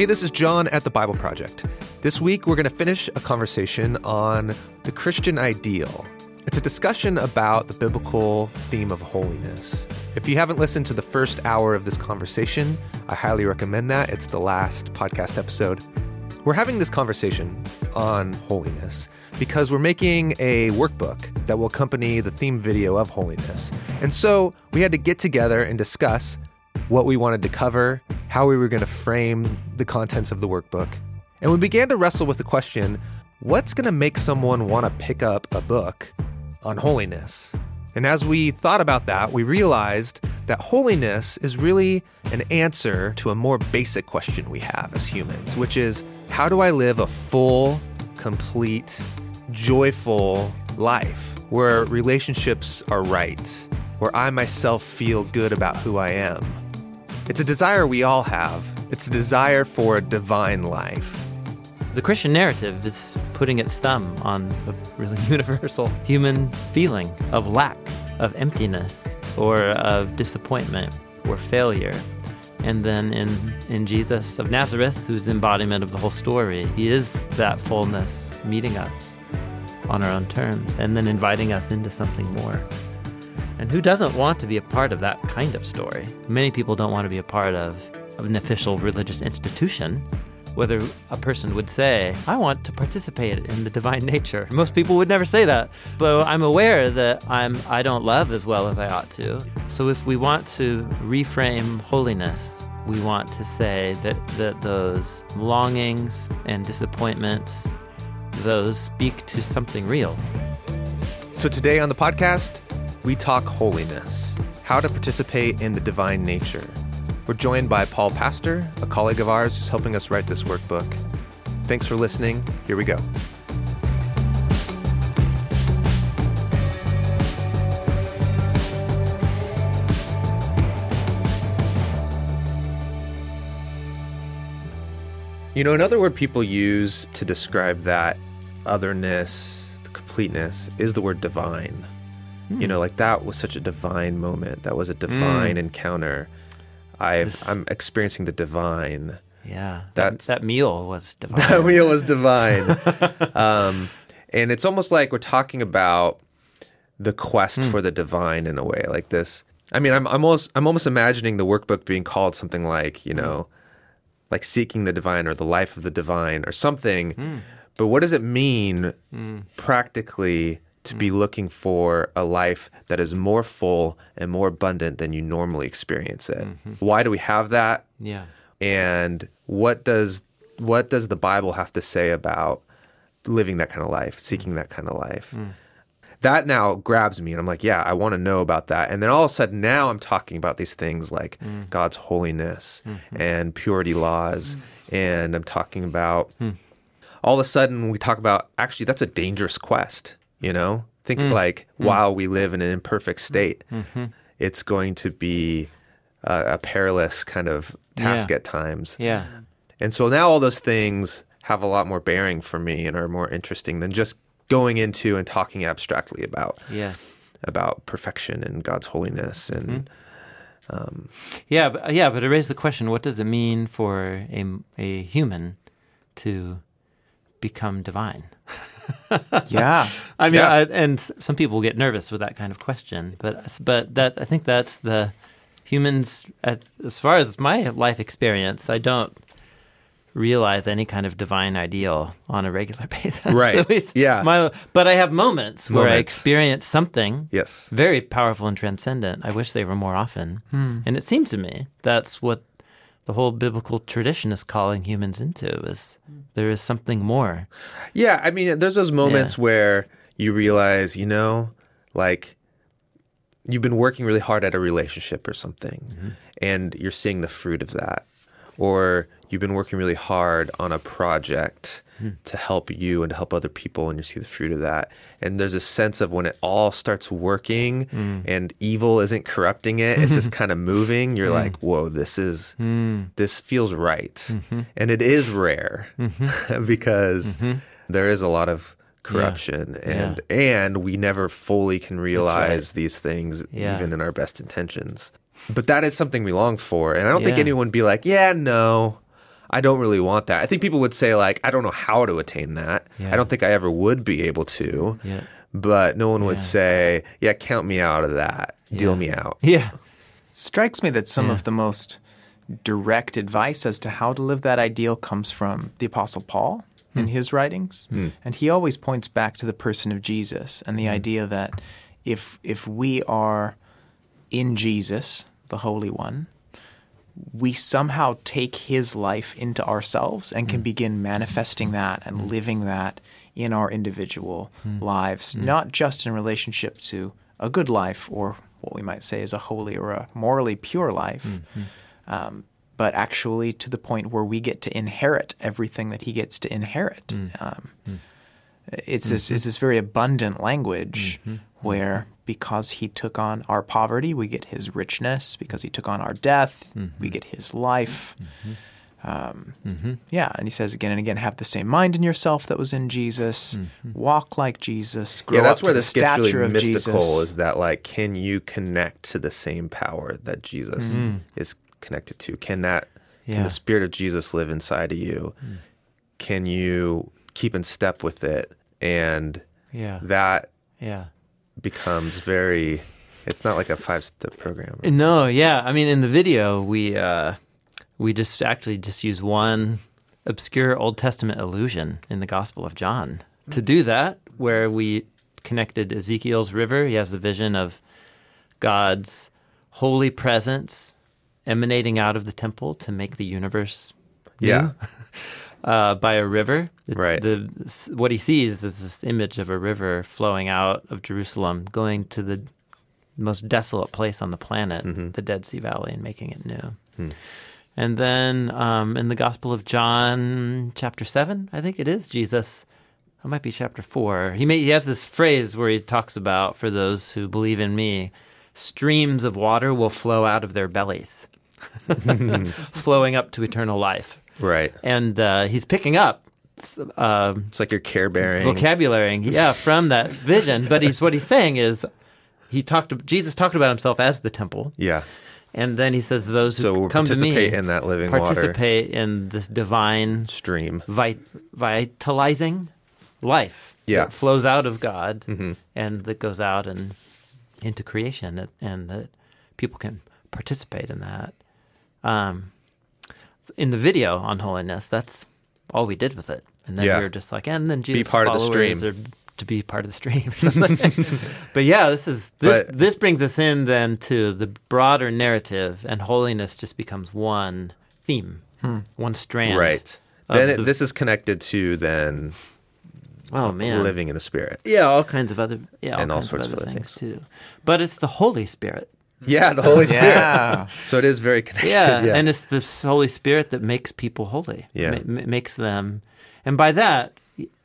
Hey, this is Jon at the Bible Project. This week, we're going to finish a conversation on the Christian ideal. It's a discussion about the biblical theme of holiness. If you haven't listened to the first hour of this conversation, I highly recommend that. It's the last podcast episode. We're having this conversation on holiness because we're making a workbook that will accompany the theme video of holiness. And so we had to get together and discuss what we wanted to cover, how we were going to frame the contents of the workbook. And we began to wrestle with the question what's going to make someone want to pick up a book on holiness? And as we thought about that, we realized that holiness is really an answer to a more basic question we have as humans, which is how do I live a full, complete, joyful life where relationships are right, where I myself feel good about who I am? It's a desire we all have. It's a desire for a divine life. The Christian narrative is putting its thumb on a really universal human feeling of lack, of emptiness, or of disappointment or failure. And then in, in Jesus of Nazareth, who's the embodiment of the whole story, he is that fullness meeting us on our own terms and then inviting us into something more. And who doesn't want to be a part of that kind of story? Many people don't want to be a part of, of an official religious institution whether a person would say, I want to participate in the divine nature. Most people would never say that. But I'm aware that I'm I don't love as well as I ought to. So if we want to reframe holiness, we want to say that, that those longings and disappointments, those speak to something real. So today on the podcast, we talk holiness, how to participate in the divine nature. We're joined by Paul Pastor, a colleague of ours who's helping us write this workbook. Thanks for listening. Here we go. You know, another word people use to describe that otherness, the completeness, is the word divine. Mm. You know, like that was such a divine moment. That was a divine mm. encounter i I'm experiencing the divine. Yeah, that that meal was divine. That meal was divine. um, and it's almost like we're talking about the quest mm. for the divine in a way, like this. I mean, I'm, I'm almost I'm almost imagining the workbook being called something like you know, like seeking the divine or the life of the divine or something. But what does it mean practically to be looking for a life that is more full and more abundant than you normally experience it. Mm-hmm. Why do we have that? Yeah. And what does what does the Bible have to say about living that kind of life, seeking that kind of life? Mm. That now grabs me and I'm like, yeah, I want to know about that. And then all of a sudden now I'm talking about these things like mm. God's holiness mm-hmm. and purity laws mm. and I'm talking about mm. all of a sudden we talk about actually that's a dangerous quest you know, think mm. like mm. while we live in an imperfect state, mm-hmm. it's going to be a, a perilous kind of task yeah. at times. Yeah. And so now all those things have a lot more bearing for me and are more interesting than just going into and talking abstractly about yeah. about perfection and God's holiness and. Mm-hmm. Um, yeah, but, yeah, but it raised the question: What does it mean for a a human to become divine? yeah, I mean, yeah. I, and some people get nervous with that kind of question, but but that I think that's the humans. At, as far as my life experience, I don't realize any kind of divine ideal on a regular basis. Right. yeah. My, but I have moments, moments, where I experience something yes. very powerful and transcendent. I wish they were more often. Hmm. And it seems to me that's what the whole biblical tradition is calling humans into is there is something more. Yeah, I mean, there's those moments yeah. where you realize, you know, like you've been working really hard at a relationship or something, mm-hmm. and you're seeing the fruit of that, or you've been working really hard on a project mm. to help you and to help other people and you see the fruit of that and there's a sense of when it all starts working mm. and evil isn't corrupting it it's just kind of moving you're mm. like whoa this is hmm. this feels right mm-hmm. and it is rare mm-hmm. because mm-hmm. there is a lot of corruption yeah. and yeah. and we never fully can realize right. these things yeah. even in our best intentions but that is something we long for and i don't think anyone would be like yeah no I don't really want that. I think people would say like, I don't know how to attain that. Yeah. I don't think I ever would be able to. Yeah. But no one would Yeah. say, yeah, count me out of that. Deal me out. Yeah. strikes me that some Yeah. of the most direct advice as to how to live that ideal comes from the Apostle Paul in hmm. his writings. Hmm. And he always points back to the person of Jesus and the hmm. idea that if if we are in Jesus, the Holy One, we somehow take his life into ourselves and can hmm. begin manifesting that and hmm. living that in our individual hmm. lives, not just in relationship to a good life or what we might say is a holy or a morally pure life, um, but actually to the point where we get to inherit everything that he gets to inherit. Um, it's this mm-hmm. it's this very abundant language mm-hmm. Mm-hmm. where because he took on our poverty, we get his richness. Because he took on our death, we get his life. Um, Yeah, and he says again and again, have the same mind in yourself that was in Jesus. Walk like Jesus. Grow yeah, that's where the this gets stature really of mystical. Jesus. Is that like, can you connect to the same power that Jesus is connected to? Can that, can the Spirit of Jesus live inside of you? Mm. Can you keep in step with it? And Yeah. that Yeah. becomes very. It's not like a five-step program. No, yeah. I mean, in the video, we uh, we just actually just use one obscure Old Testament allusion in the Gospel of John to do that, where we connected Ezekiel's river. He has the vision of God's holy presence emanating out of the temple to make the universe new, Yeah. uh, by a river. It's Right. The what he sees is this image of a river flowing out of Jerusalem, going to the most desolate place on the planet, Mm-hmm. the Dead Sea Valley, and making it new. Hmm. And then um, in the Gospel of John, chapter seven, I think it is Jesus. It might be chapter four. He may, he has this phrase where he talks about for those who believe in me, streams of water will flow out of their bellies, flowing up to eternal life. Right. And uh, he's picking up uh, It's like your care bearing. vocabulary, yeah, from that vision. But he's what he's saying is he talked. Jesus talked about himself as the temple, Yeah. and then he says those who So come to me participate in that living water participate in this divine stream. vit- vitalizing life Yeah. that flows out of God Mhm. and that goes out and into creation, and, and that people can participate in that. Um, in the video on holiness, that's all we did with it, and then Yeah. we were just like, and then Jesus part of the followers stream. Are to be part of the stream or something. but yeah, this is this But- this brings us in then to the broader narrative, and holiness just becomes one theme, hmm. one strand. Right. Then it, the- this is connected to then Oh man, living in the Spirit. Yeah, all kinds of other yeah, all And all sorts of of other other things, too. But it's the Holy Spirit. Yeah, the Holy Spirit. Yeah. So it is very connected. Yeah, Yeah. and it's the Holy Spirit that makes people holy. Yeah. Ma- ma- makes them, and by that,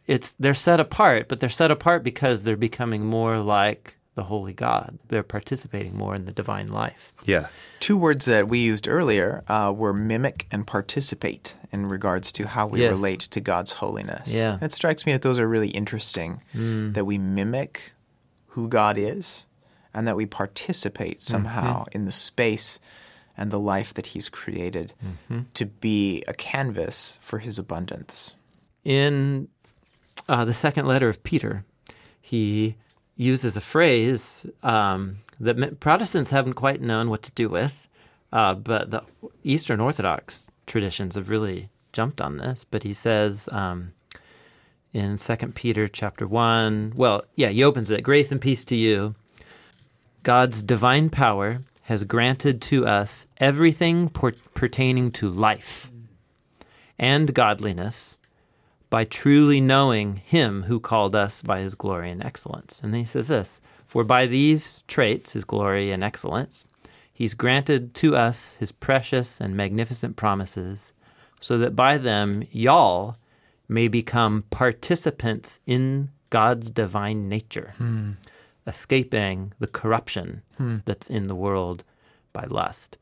it's they're set apart. But they're set apart because they're becoming more like the Holy God. They're participating more in the divine life. yeah. Two words that we used earlier uh, were mimic and participate in regards to how we Yes. relate to God's holiness. Yeah. It strikes me that those are really interesting, that we mimic who God is and that we participate somehow in the space and the life that He's created to be a canvas for His abundance. In uh, the second letter of Peter, he uses a phrase um, that Protestants haven't quite known what to do with, uh, but the Eastern Orthodox traditions have really jumped on this. But he says um, in Second Peter chapter one, well, yeah, he opens it: "Grace and peace to you. God's divine power has granted to us everything por- pertaining to life and godliness." by truly knowing him who called us by his glory and excellence. And then he says this For by these traits, his glory and excellence, he's granted to us his precious and magnificent promises, so that by them y'all may become participants in God's divine nature, hmm. Escaping the corruption hmm. that's in the world by lust.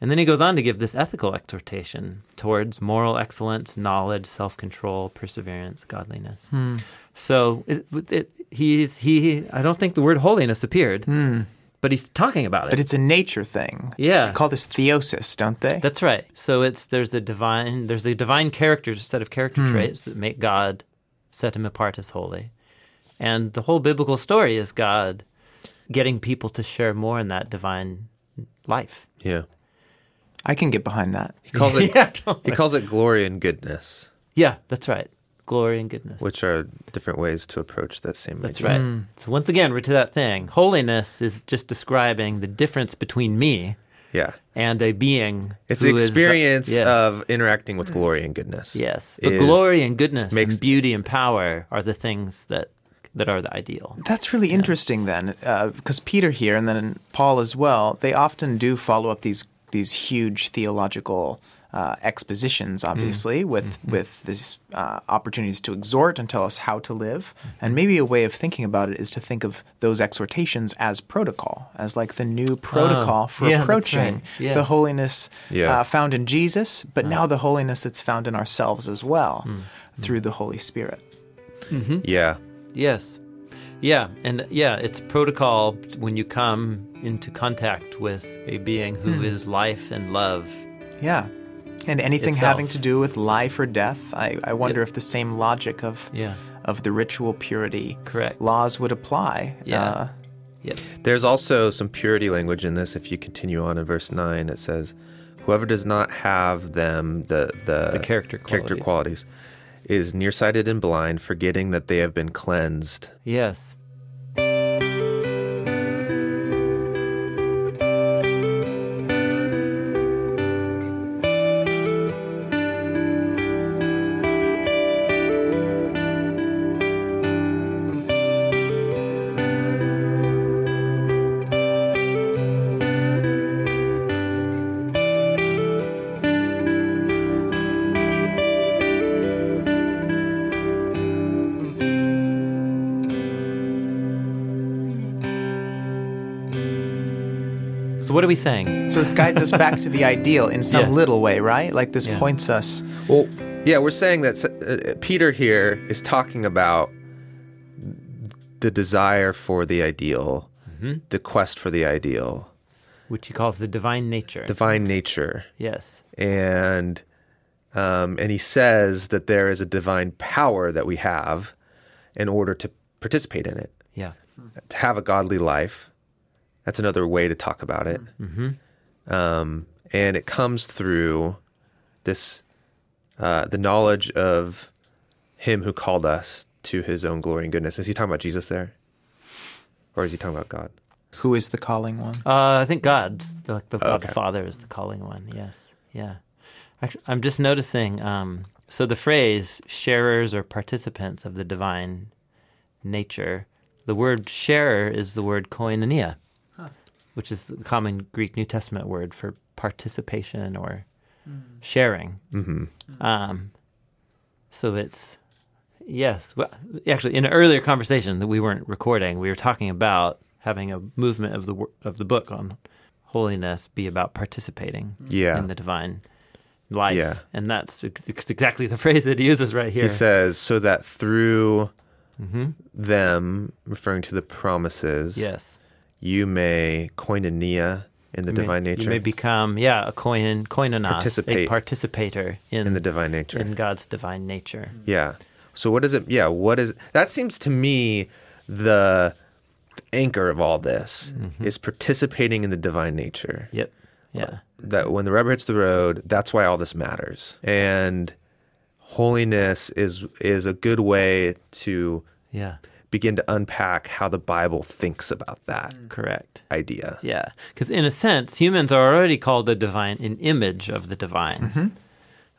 And then he goes on to give this ethical exhortation towards moral excellence, knowledge, self control, perseverance, godliness. Hmm. So it, it, he's, he, I don't think the word holiness appeared, hmm. but he's talking about it. But it's a nature thing. Yeah. They call this theosis, don't they? That's right. So it's there's a divine there's a divine character set of character Hmm. traits that make God set him apart as holy. And the whole biblical story is God getting people to share more in that divine life. Yeah. I can get behind that. He calls it yeah, totally. he calls it glory and goodness, yeah, that's right. Glory and goodness. which are different ways to approach that same thing. That's idea. right. Mm. So once again, we're to that thing. Holiness is just describing the difference between me Yeah. and a being. It's the who is experience yes. of interacting with glory and goodness. yes, but glory and goodness makes- and beauty and power are the things that that are the ideal. That's really interesting then, uh, because Peter here and then Paul as well, they often do follow up these these huge theological uh, expositions, mm. obviously, with mm-hmm. with these uh, opportunities to exhort and tell us how to live. And mm-hmm. maybe a way of thinking about it is to think of those exhortations as protocol, as like the new ah, protocol for yeah, approaching right. Yes. the holiness Yeah. uh, found in Jesus, but ah. now the holiness that's found in ourselves as well mm. through mm. the Holy Spirit. Mm-hmm. Yeah. Yes. Yeah, and yeah, it's protocol when you come into contact with a being who is life and love. Yeah. And anything Itself. having to do with life or death, I, I wonder if the same logic of Yeah. of the ritual purity Correct. laws would apply. Yeah. Uh, Yep. There's also some purity language in this. If you continue on in verse nine, it says, "Whoever does not have them, the the, The character character qualities. Is nearsighted and blind, forgetting that they have been cleansed." Yes. So what are we saying? so this guides us back to the ideal in some Yes. little way, right? Like this Yeah. points us. Well, yeah, we're saying that uh, Peter here is talking about the desire for the ideal, the quest for the ideal, Which he calls the divine nature. divine nature, yes. and um, and he says that there is a divine power that we have in order to participate in it, Yeah. to have a godly life. That's another way to talk about it. Um, and it comes through this uh, the knowledge of him who called us to his own glory and goodness. Is he talking about Jesus there? Or is he talking about God? Who is the calling one? Uh, I think God, the, the God the Father, is the calling one. Yes, yeah. Actually, I'm just noticing. Um, so the phrase "sharers" or participants of the divine nature, the word "sharer" is the word koinonia, which is the common Greek New Testament word for participation or sharing. hmm Um, so it's yes. Well, actually, in an earlier conversation that we weren't recording, we were talking about having a movement of the of the book on holiness be about participating Yeah. in the divine life. Yeah. and that's ex- ex- exactly the phrase that he uses right here. He says, so that through hmm them, referring to the promises, Yes, you may koinonia in the You may- divine nature. You may become yeah a koin koinonos, Participate. a participator in, in the divine nature. in God's divine nature. Yeah. So what is it? Yeah. What is that? Seems to me the anchor of all this Mm-hmm. is participating in the divine nature. Yep. Yeah. That when the rubber hits the road, that's why all this matters. And holiness is is a good way to Yeah. Begin to unpack how the Bible thinks about that mm. Correct. idea. Yeah, because in a sense, humans are already called a divine, an image of the divine, mm-hmm.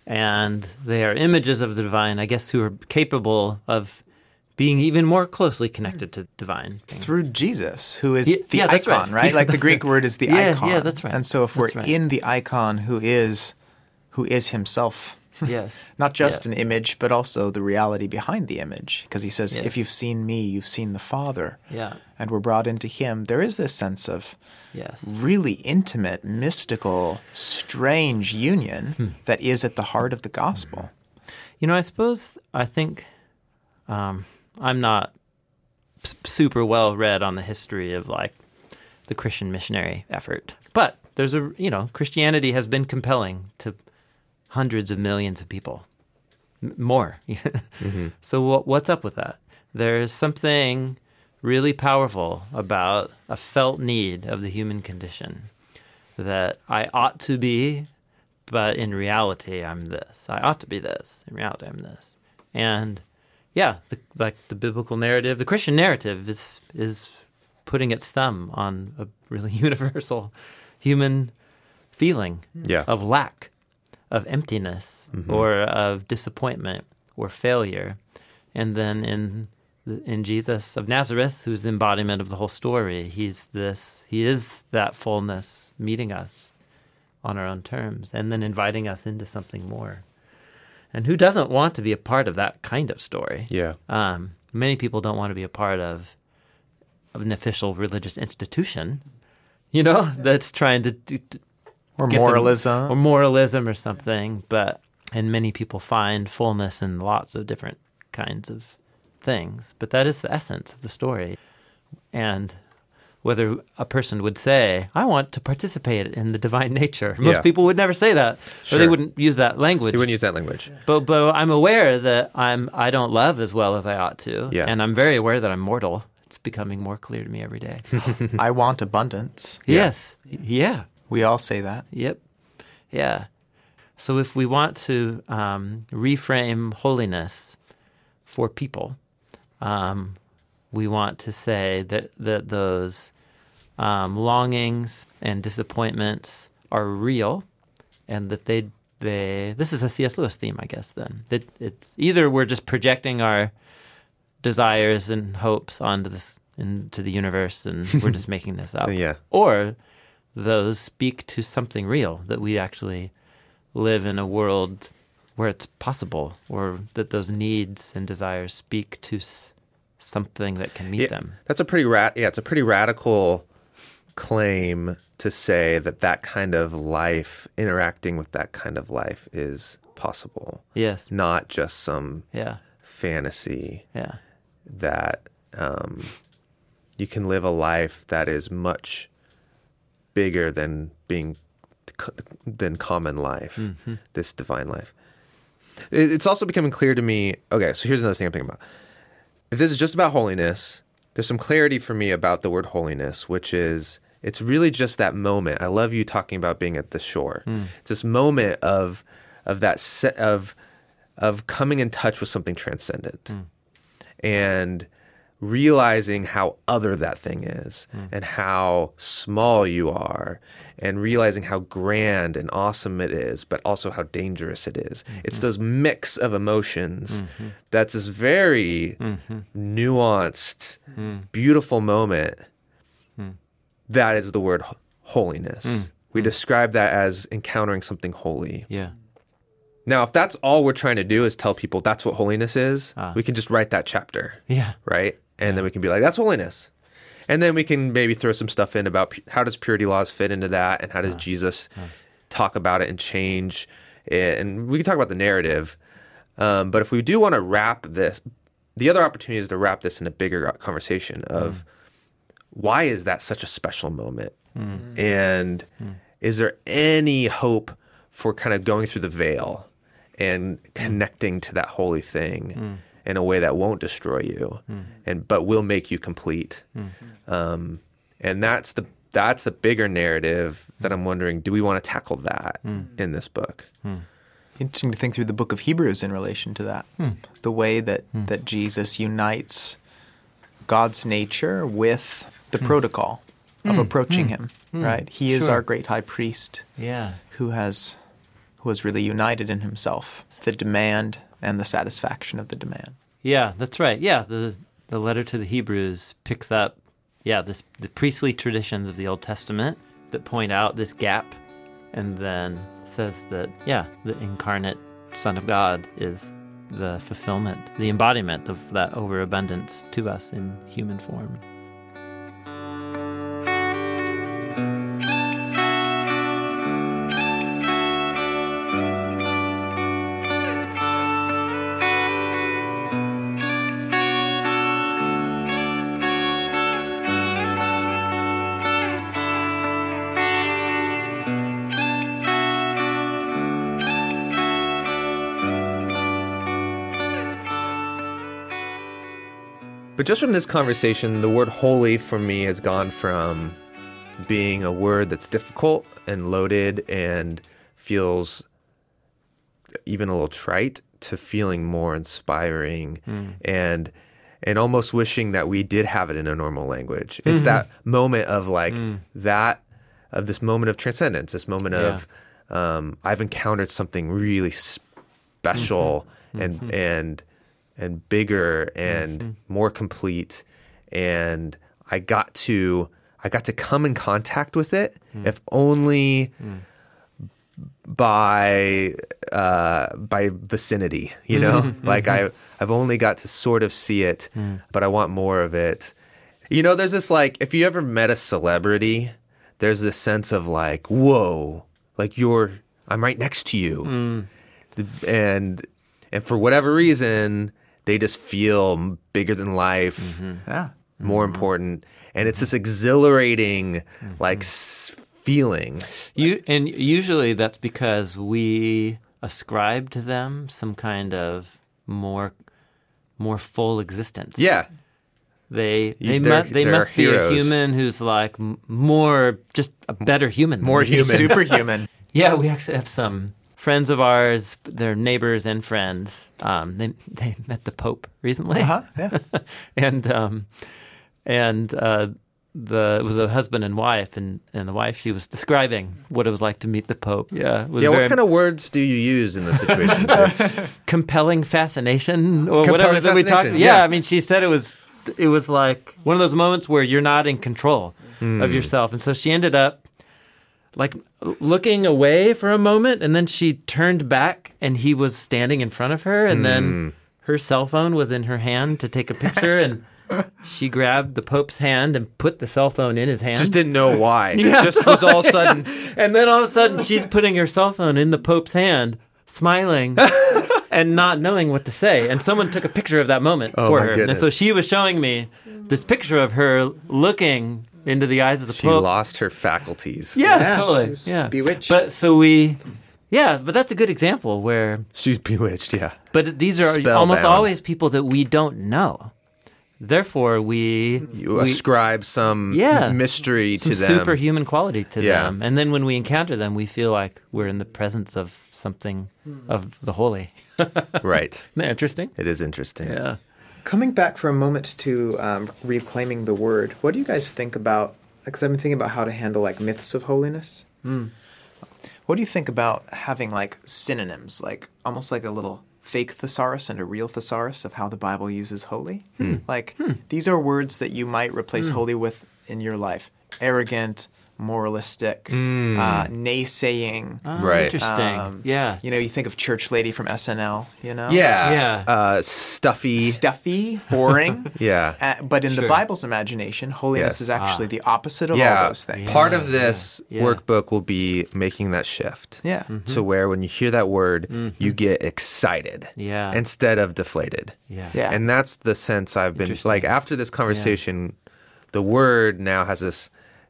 and they are images of the divine. I guess who are capable of being even more closely connected to divine. things. Through Jesus, who is Yeah, the yeah, that's icon, right. right? Yeah, like the Greek right. word is the Yeah, icon. yeah, that's right. And so if we're right. in the icon who is who is himself yes, not just Yeah. an image, but also the reality behind the image. Because he says, Yes. if you've seen me, you've seen the Father. yeah, And we're brought into him. There is this sense of yes, really intimate, mystical, strange union Hmm. that is at the heart of the gospel. You know, I suppose I think um, I'm not s- super well read on the history of like the Christian missionary effort. But there's a, you know, Christianity has been compelling to hundreds of millions of people, M- more. Mm-hmm. So what, what's up with that? There's something really powerful about a felt need of the human condition that I ought to be, but in reality, I'm this. I ought to be this. In reality, I'm this. And yeah, the, like the biblical narrative, the Christian narrative is is putting its thumb on a really universal human feeling Yeah. of lack, of emptiness, or of disappointment or failure. And then in in Jesus of Nazareth, who's the embodiment of the whole story, he's this he is that fullness meeting us on our own terms and then inviting us into something more. And who doesn't want to be a part of that kind of story? Yeah. Um, many people don't want to be a part of, of an official religious institution, you know, that's trying to, to, to Or get them- moralism. or moralism or something. But and many people find fullness in lots of different kinds of things. But that is the essence of the story, and whether a person would say, "I want to participate in the divine nature," most Yeah. people would never say that, or they wouldn't use that language. He wouldn't use that language. But but I'm aware that I'm I don't love as well as I ought to. Yeah. And I'm very aware that I'm mortal. It's becoming more clear to me every day. I want abundance. Yes. Yeah. We all say that. Yep. Yeah. So if we want to um, reframe holiness for people, um, we want to say that that those um, longings and disappointments are real, and that they they this is a C.S. Lewis theme, I guess. Then that it's either we're just projecting our desires and hopes onto this into the universe, and we're just making this up, Yeah. or those speak to something real that we actually live in a world where it's possible, or that those needs and desires speak to s- something that can meet Yeah, them. That's a pretty rat. Yeah, it's a pretty radical claim to say that that kind of life, interacting with that kind of life, is possible, Yes. not just some Yeah. fantasy Yeah. that um, you can live a life that is much bigger than being than common life, mm-hmm. this divine life. It's also becoming clear to me. Okay, so here's another thing I'm thinking about. If this is just about holiness, there's some clarity for me about the word holiness, which is it's really just that moment. I love you talking about being at the shore. Mm. It's this moment of of that set of of coming in touch with something transcendent mm. and realizing how other that thing is hmm. and how small you are and realizing how grand and awesome it is but also how dangerous it is. it's mm-hmm. those mix of emotions mm-hmm. that's this very mm-hmm. nuanced mm. beautiful moment mm. that is the word ho- holiness. Mm. We describe that as encountering something holy. Yeah. now if that's all we're trying to do is tell people that's what holiness is Ah. we can just write that chapter. Yeah. right? And then we can be like, that's holiness. And then we can maybe throw some stuff in about pu- how does purity laws fit into that, and how does Jesus talk about it and change it, and we can talk about the narrative. Um, but if we do want to wrap this, the other opportunity is to wrap this in a bigger conversation of hmm. why is that such a special moment, hmm. Hmm. and is there any hope for kind of going through the veil and connecting to that holy thing in a way that won't destroy you. Hmm. And but will make you complete. Hmm. Um, and that's the that's the bigger narrative that i'm wondering do we want to tackle that hmm. in this book? Interesting to think through the book of Hebrews in relation to that. The way that, that Jesus unites God's nature with the protocol of approaching him, right? He is Sure. our great high priest Yeah. who has who has really united in himself. The demand and the satisfaction of the demand. Yeah, that's right. Yeah, the the letter to the Hebrews picks up yeah, this the priestly traditions of the Old Testament that point out this gap and then says that yeah, the incarnate Son of God is the fulfillment, the embodiment of that overabundance to us in human form. But just from this conversation, the word holy for me has gone from being a word that's difficult and loaded and feels even a little trite to feeling more inspiring hmm. and and almost wishing that we did have it in a normal language. It's hmm. that moment of like hmm. that of this moment of transcendence, this moment of um, I've encountered something really special mm-hmm. and mm-hmm. and and bigger and mm-hmm. more complete. And I got to I got to come in contact with it mm. if only mm. by uh, by vicinity, you know? Mm-hmm. like I I've only got to sort of see it, mm. but I want more of it. You know, there's this like if you ever met a celebrity, there's this sense of like, whoa, like you're I'm right next to you. And and for whatever reason, they just feel bigger than life mm-hmm. Yeah. more mm-hmm. important and it's this exhilarating mm-hmm. like s- feeling You and usually that's because we ascribe to them some kind of more more full existence. yeah They they they're- mu- they they're must be a human who's like more just a better human. than more me. human Superhuman. Yeah, we actually have some friends of ours. They're neighbors and friends. Um, they they met the Pope recently, Uh-huh. Yeah. and um, and uh, the it was a husband and wife, and, and the wife she was describing what it was like to meet the Pope. Yeah, it was yeah very what kind of words do you use in this situation It's- compelling fascination or Compelling whatever that we talked. Yeah, yeah. I mean, she said it was it was like one of those moments where you're not in control Hmm. of yourself, and so she ended up like looking away for a moment, and then she turned back, and he was standing in front of her, and Hmm. then her cell phone was in her hand to take a picture, and she grabbed the Pope's hand and put the cell phone in his hand. just didn't know why it just was all of a sudden And then all of a sudden, she's putting her cell phone in the Pope's hand, smiling and not knowing what to say. And someone took a picture of that moment Oh, for her. And so she was showing me this picture of her looking into the eyes of the she Pope. lost her faculties yeah, Yeah, she totally. was Yeah, bewitched. But so we, yeah, but that's a good example where. she's bewitched yeah But these are Spellbound. almost always people that we don't know. Therefore, we you we- ascribe some Yeah. mystery some to them superhuman quality to Yeah. them. And then when we encounter them, we feel like we're in the presence of something of the holy. right Isn't that interesting? it is interesting Yeah. Coming back for a moment to um, reclaiming the word, what do you guys think about? Because I've been thinking about how to handle like myths of holiness. Hmm. What do you think about having like synonyms, like almost like a little fake thesaurus and a real thesaurus of how the Bible uses holy? Hmm. Like hmm. these are words that you might replace holy with in your life: arrogant, moralistic, uh, naysaying. Oh, Right. Interesting. Um, yeah. You know, you think of Church Lady from SNL. You know, yeah Yeah. uh stuffy stuffy, boring. yeah Uh, but in the Bible's imagination, holiness Yes. is actually Ah. the opposite of yeah all those things. part of this yeah. workbook will be making that shift yeah. to where when you hear that word, you get excited Yeah. instead of deflated. Yeah. Yeah. And that's the sense I've been like after this conversation, the word now has this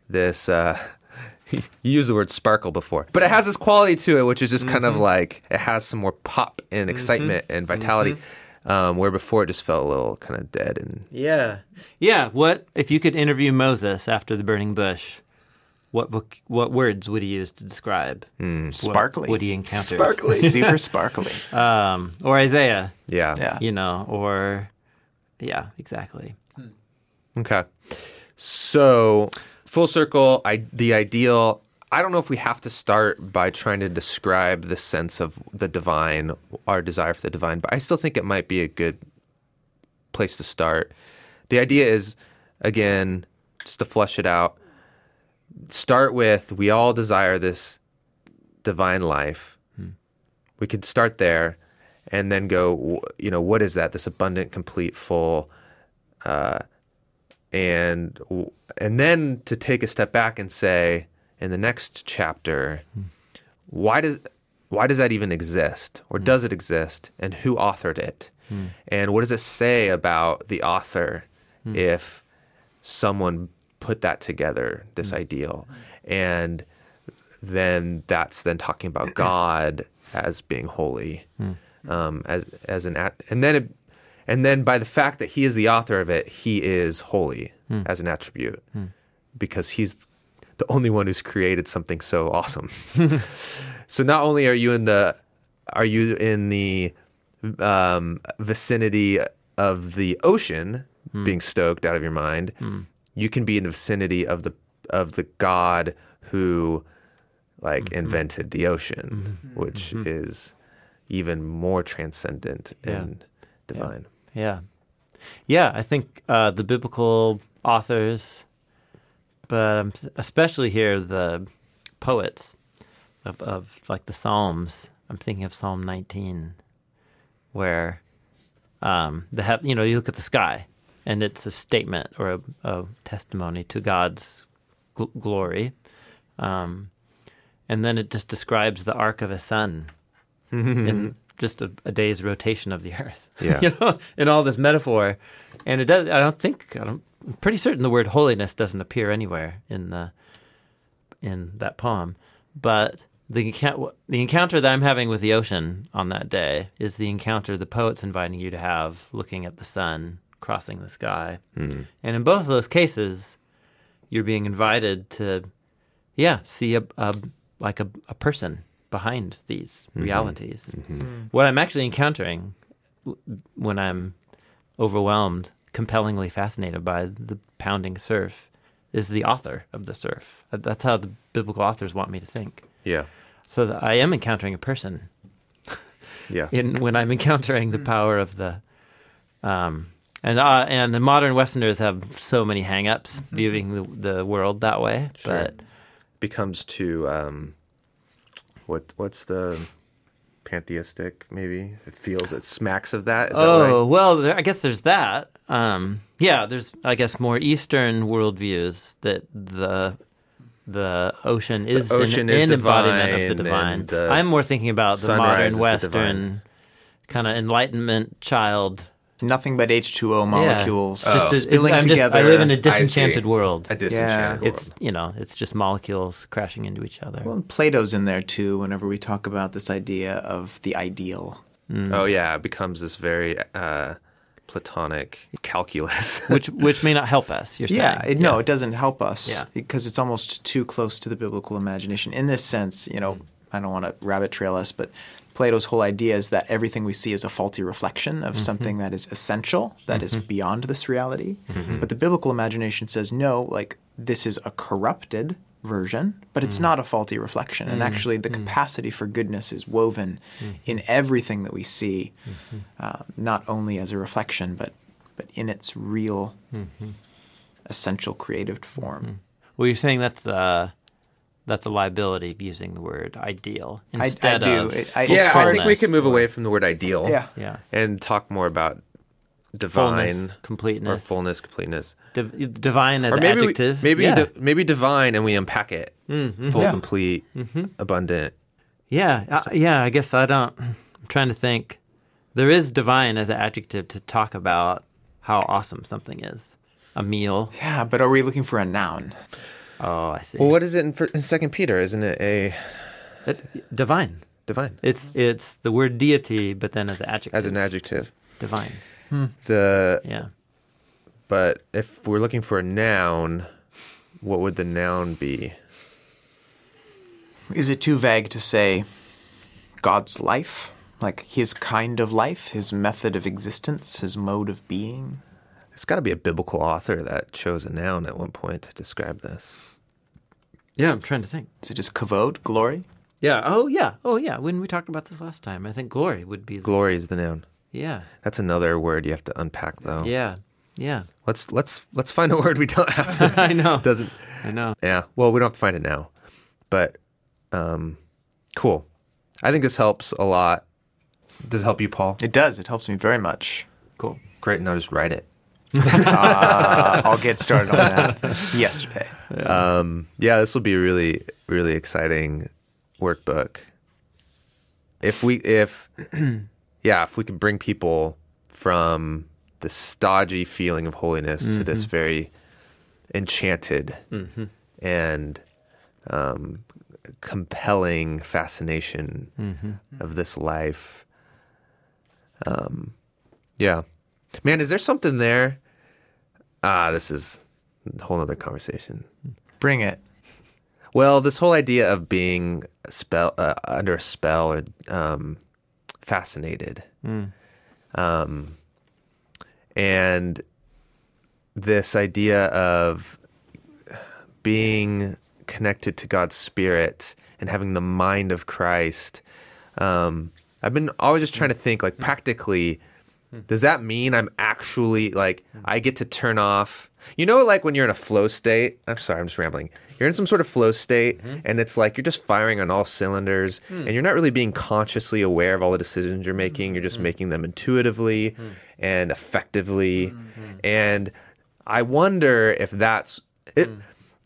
this uh you used the word sparkle before. But it has this quality to it which is just kind of like it has some more pop and excitement and vitality. Um, where before it just felt a little kind of dead and Yeah. Yeah. What if you could interview Moses after the burning bush? What voc- what words would he use to describe? Hmm. what would he encounter? Sparkly, super sparkly. Um, or Isaiah, yeah. Yeah. you know, or yeah, exactly. Okay. So, full circle, I the ideal. I don't know if we have to start by trying to describe the sense of the divine, our desire for the divine, but I still think it might be a good place to start. The idea is, again, just to flesh it out, start with we all desire this divine life. Hmm. We could start there and then go, you know, what is that? This abundant, complete, full, uh, and and then to take a step back and say in the next chapter why does why does that even exist? Or hmm. does it exist? And who authored it? Hmm. And what does it say about the author hmm. if someone put that together this ideal? And then that's then talking about god as being holy um, as as an at, and then it And then by the fact that he is the author of it, he is holy hmm. as an attribute hmm. because he's the only one who's created something so awesome. so not only are you in the are you in the um, vicinity of the ocean hmm. being stoked out of your mind, you can be in the vicinity of the of the God who like mm-hmm. invented the ocean, mm-hmm. which mm-hmm. is even more transcendent Yeah. and divine. Yeah. Yeah, Yeah, I think uh, the biblical authors, but um, especially here the poets of, of like the Psalms. I'm thinking of Psalm 19, where um, the hea- you know you look at the sky, and it's a statement or a, a testimony to God's gl- glory, um, and then it just describes the arc of a sun in just a, a day's rotation of the earth. Yeah. you know, in all this metaphor, and it does. I don't think. I don't, I'm pretty certain the word holiness doesn't appear anywhere in the in that poem, but the the encounter that I'm having with the ocean on that day is the encounter the poet's inviting you to have, looking at the sun crossing the sky, hmm. and in both of those cases, you're being invited to, yeah, see a, a like a, a person behind these realities. What I'm actually encountering when I'm overwhelmed, compellingly fascinated by the pounding surf, is the author of the surf. That's how the biblical authors want me to think. Yeah. So that I am encountering a person Yeah. in when I'm encountering the power of the. Um, and uh, and the modern Westerners have so many hang-ups viewing the, the world that way, Sure. but becomes too um what what's the pantheistic maybe it feels it smacks of that is that oh right? well, there, I guess there's that. Um, yeah, there's I guess more Eastern worldviews that the the ocean is ocean an, is an embodiment of the divine the I'm more thinking about the modern Western kind of Enlightenment child. Nothing but H2O molecules Yeah. Just a- spilling I'm just- together. I live in a disenchanted world. a disenchanted world. It's you know, it's just molecules crashing into each other. well, Plato's in there too. Whenever we talk about this idea of the ideal, oh yeah it becomes this very uh platonic calculus which which may not help us. You're yeah, saying, it, no, it doesn't help us Yeah. because it's almost too close to the biblical imagination. In this sense, you know, I don't want to rabbit trail us, but Plato's whole idea is that everything we see is a faulty reflection of mm-hmm. something that is essential, that is mm-hmm. beyond this reality. Mm-hmm. But the biblical imagination says no, like this is a corrupted version, but it's mm. not a faulty reflection. And mm. actually, the mm. capacity for goodness is woven in everything that we see, uh, not only as a reflection, but but in its real essential creative form. Well, you're saying that's uh, that's a liability of using the word ideal I- I instead do. of It- I- it's yeah i think we can move away from the word ideal Yeah. Yeah, and talk more about fullness, completeness or fullness completeness Div- divine as or maybe adjective. we, maybe yeah. di- maybe divine and we unpack it full Yeah. complete abundant yeah, uh, yeah. I guess I don't. I'm trying to think. There is divine as an adjective to talk about how awesome something is. A meal. Yeah, but are we looking for a noun? Oh, I see. well what is it in, in second peter isn't it a It- divine. divine It's it's the word deity, but then as an adjective. as an adjective divine. Hmm. the Yeah. But if we're looking for a noun, what would the noun be? Is it too vague to say God's life? Like his kind of life, his method of existence, his mode of being? It's got to be a biblical author that chose a noun at one point to describe this. Yeah, I'm trying to think. Is it just kavod, glory? Yeah. Oh, yeah. Oh, yeah. When we talked about this last time, I think glory would be. Glory is the noun. yeah. That's another word you have to unpack, though. Yeah. Yeah. Let's let's let's find a word we don't have to. I know. Doesn't. I know. Yeah. Well, we don't have to find it now, but um, cool. I think this helps a lot. Does it help you, Paul? It does. It helps me very much. Cool. Great. Now just write it. Uh, I'll get started on that yesterday. Um, yeah, this will be a really, really exciting workbook. If we, if, yeah, if we can bring people from the stodgy feeling of holiness to this very enchanted and um, compelling fascination of this life. Um, yeah, Man, is there something there? Ah, this is a whole other conversation. Bring it. Well, this whole idea of being a spell uh, under a spell or um, fascinated, um, and this idea of being connected to God's Spirit and having the mind of Christ. Um, I've been always just trying to think, like practically, Mm-hmm. does that mean I'm actually like mm-hmm. I get to turn off? You know, like when you're in a flow state. I'm sorry, I'm just rambling. You're in some sort of flow state, mm-hmm. and it's like you're just firing on all cylinders, hmm. and you're not really being consciously aware of all the decisions you're hmm. making. You're just hmm. making them intuitively and effectively, and I wonder if that's it.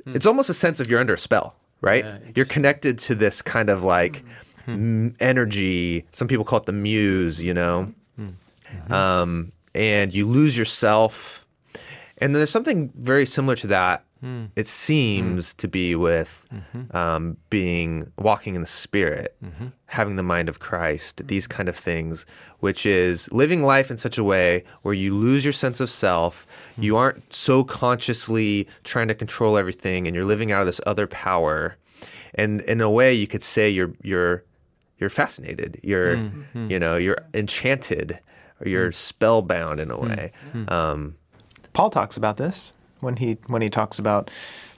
It's almost a sense of you're under a spell, right? you're connected to this kind of like energy. Some people call it the muse, you know, Mm-hmm. um, and you lose yourself. And then there's something very similar to that. Hmm. It seems hmm. to be with mm-hmm. um, being walking in the spirit, mm-hmm. having the mind of Christ, these kind of things, which is living life in such a way where you lose your sense of self. Hmm. You aren't so consciously trying to control everything, and you're living out of this other power. And in a way, you could say you're you're you're fascinated. You're you know you're enchanted, or you're mm. spellbound in a mm. way. Mm. Um, Paul talks about this when he when he talks about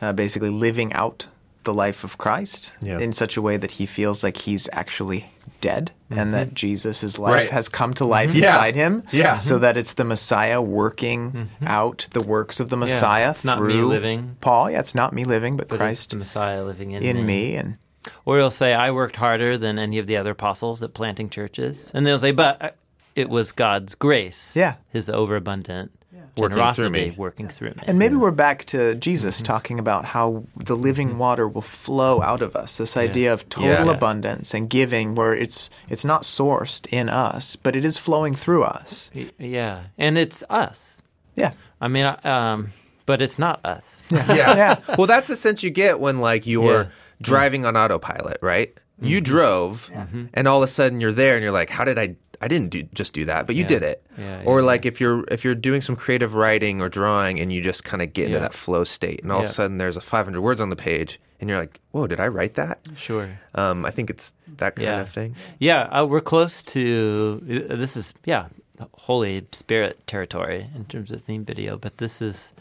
uh, basically living out the life of Christ Yeah. in such a way that he feels like he's actually dead and that mm-hmm. Jesus' life Right. has come to life mm-hmm. Yeah. inside him. Yeah. So mm-hmm. that it's the Messiah working out the works of the Messiah it's not through me living. Paul. Yeah, it's not me living, but, But Christ the Messiah living in, in me. And Or he'll say, I worked harder than any of the other apostles at planting churches. And they'll say, but uh, it was God's grace. Yeah. His overabundant Working generosity through me. working through me. And maybe we're back to Jesus talking about how the living water will flow out of us. This idea of total Yeah. abundance and giving, where it's it's not sourced in us, but it is flowing through us. Yeah. And it's us. Yeah, I mean, uh, um, but it's not us. yeah. Yeah. Well, that's the sense you get when like you're Yeah. driving on autopilot, right? You drove, and all of a sudden you're there, and you're like, "How did I? I didn't do just do that, but you Yeah. did it." Yeah, or like if you're if you're doing some creative writing or drawing, and you just kind of get into that flow state, and all of a sudden there's a 500 words on the page, and you're like, "Whoa, did I write that?" Sure. Um, I think it's that kind of thing. Yeah, uh, we're close to uh, this is yeah, Holy Spirit territory in terms of theme video, but this is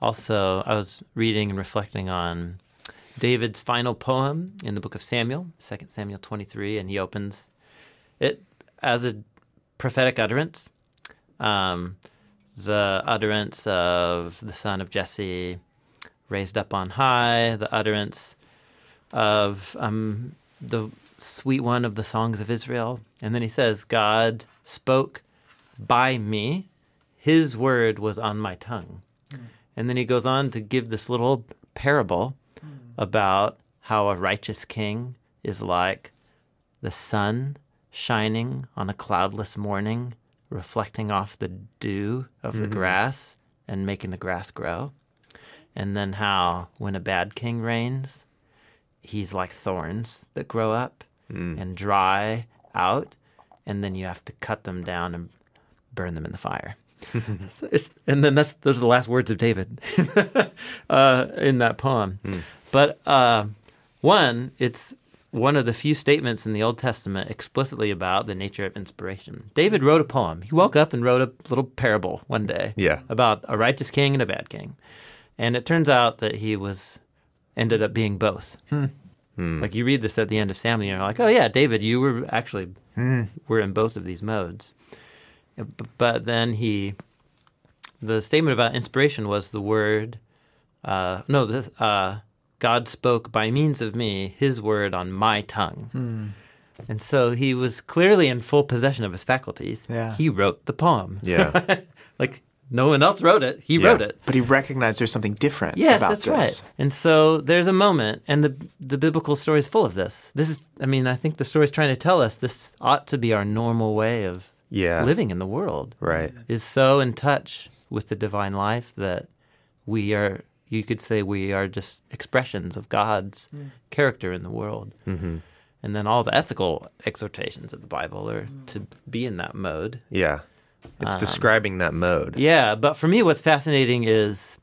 also I was reading and reflecting on David's final poem in the book of Samuel, 2 Samuel 23, and he opens it as a prophetic utterance. Um, the utterance of the son of Jesse raised up on high, the utterance of um, the sweet one of the songs of Israel. And then he says, God spoke by me, his word was on my tongue. And then he goes on to give this little parable about how a righteous king is like the sun shining on a cloudless morning, reflecting off the dew of the grass and making the grass grow. And then how, when a bad king reigns, he's like thorns that grow up and dry out, and then you have to cut them down and burn them in the fire. So and then that's those are the last words of David uh, in that poem. But uh, one, it's one of the few statements in the Old Testament explicitly about the nature of inspiration. David wrote a poem. He woke up and wrote a little parable one day Yeah. about a righteous king and a bad king. And it turns out that he was ended up being both. Like you read this at the end of Samuel, and you're like, oh yeah, David, you were actually were in both of these modes. But then he, the statement about inspiration was the word. Uh, no, this uh, God spoke by means of me His word on my tongue. Hmm. And so he was clearly in full possession of his faculties. Yeah. He wrote the poem. Yeah. like no one else wrote it. He Yeah. wrote it. But he recognized there's something different Yes, about that's this. right. And so there's a moment, and the the biblical story is full of this. This is, I mean, I think the story is trying to tell us this ought to be our normal way of Yeah. living in the world. Right. Is so in touch with the divine life that we are. You could say we are just expressions of God's character in the world. Mm-hmm. And then all the ethical exhortations of the Bible are to be in that mode. Yeah. It's describing that mode. Yeah, but for me, what's fascinating is,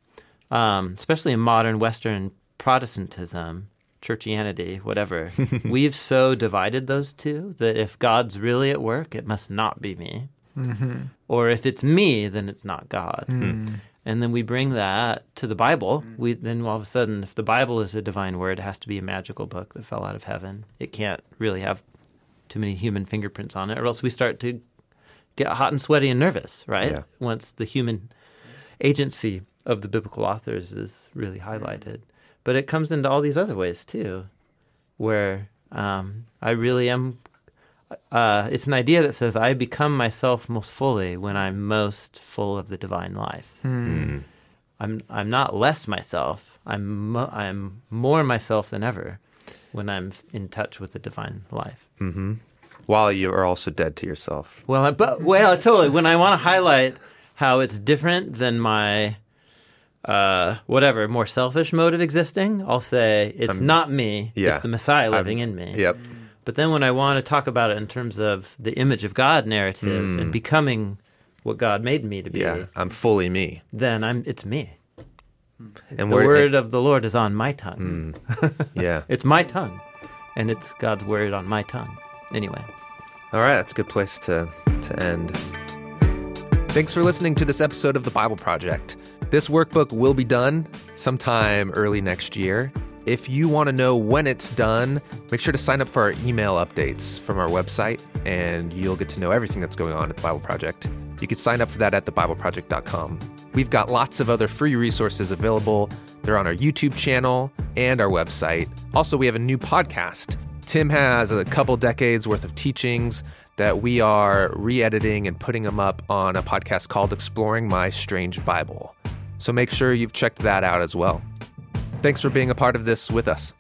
um, especially in modern Western Protestantism, churchianity, whatever, we've so divided those two that if God's really at work, it must not be me. Or if it's me, then it's not God. And then we bring that to the Bible. We then all of a sudden, if the Bible is a divine word, it has to be a magical book that fell out of heaven. It can't really have too many human fingerprints on it, or else we start to get hot and sweaty and nervous, right? Yeah. Once the human agency of the biblical authors is really highlighted. But it comes into all these other ways too, where um, I really am. Uh, it's an idea that says I become myself most fully when I'm most full of the divine life. I'm I'm not less myself. I'm mo- I'm more myself than ever when I'm in touch with the divine life. While you are also dead to yourself. Well, I- but well, totally. When I want to highlight how it's different than my uh, whatever more selfish mode of existing, I'll say it's not me. yeah. It's the Messiah living in me. Yep. But then when I want to talk about it in terms of the image of God narrative and mm. becoming what God made me to be, Yeah. I'm fully me. then I'm it's me. And The word of the Lord is on my tongue. Mm. yeah. It's my tongue, and it's God's word on my tongue. Anyway. All right, that's a good place to, to end. Thanks for listening to this episode of the Bible Project. This workbook will be done sometime early next year. If you want to know when it's done, make sure to sign up for our email updates from our website, and you'll get to know everything that's going on at the Bible Project. You can sign up for that at thebibleproject.com. We've got lots of other free resources available. They're on our YouTube channel and our website. Also, we have a new podcast. Tim has a couple decades worth of teachings that we are re editing and putting them up on a podcast called Exploring My Strange Bible. So make sure you've checked that out as well. Thanks for being a part of this with us.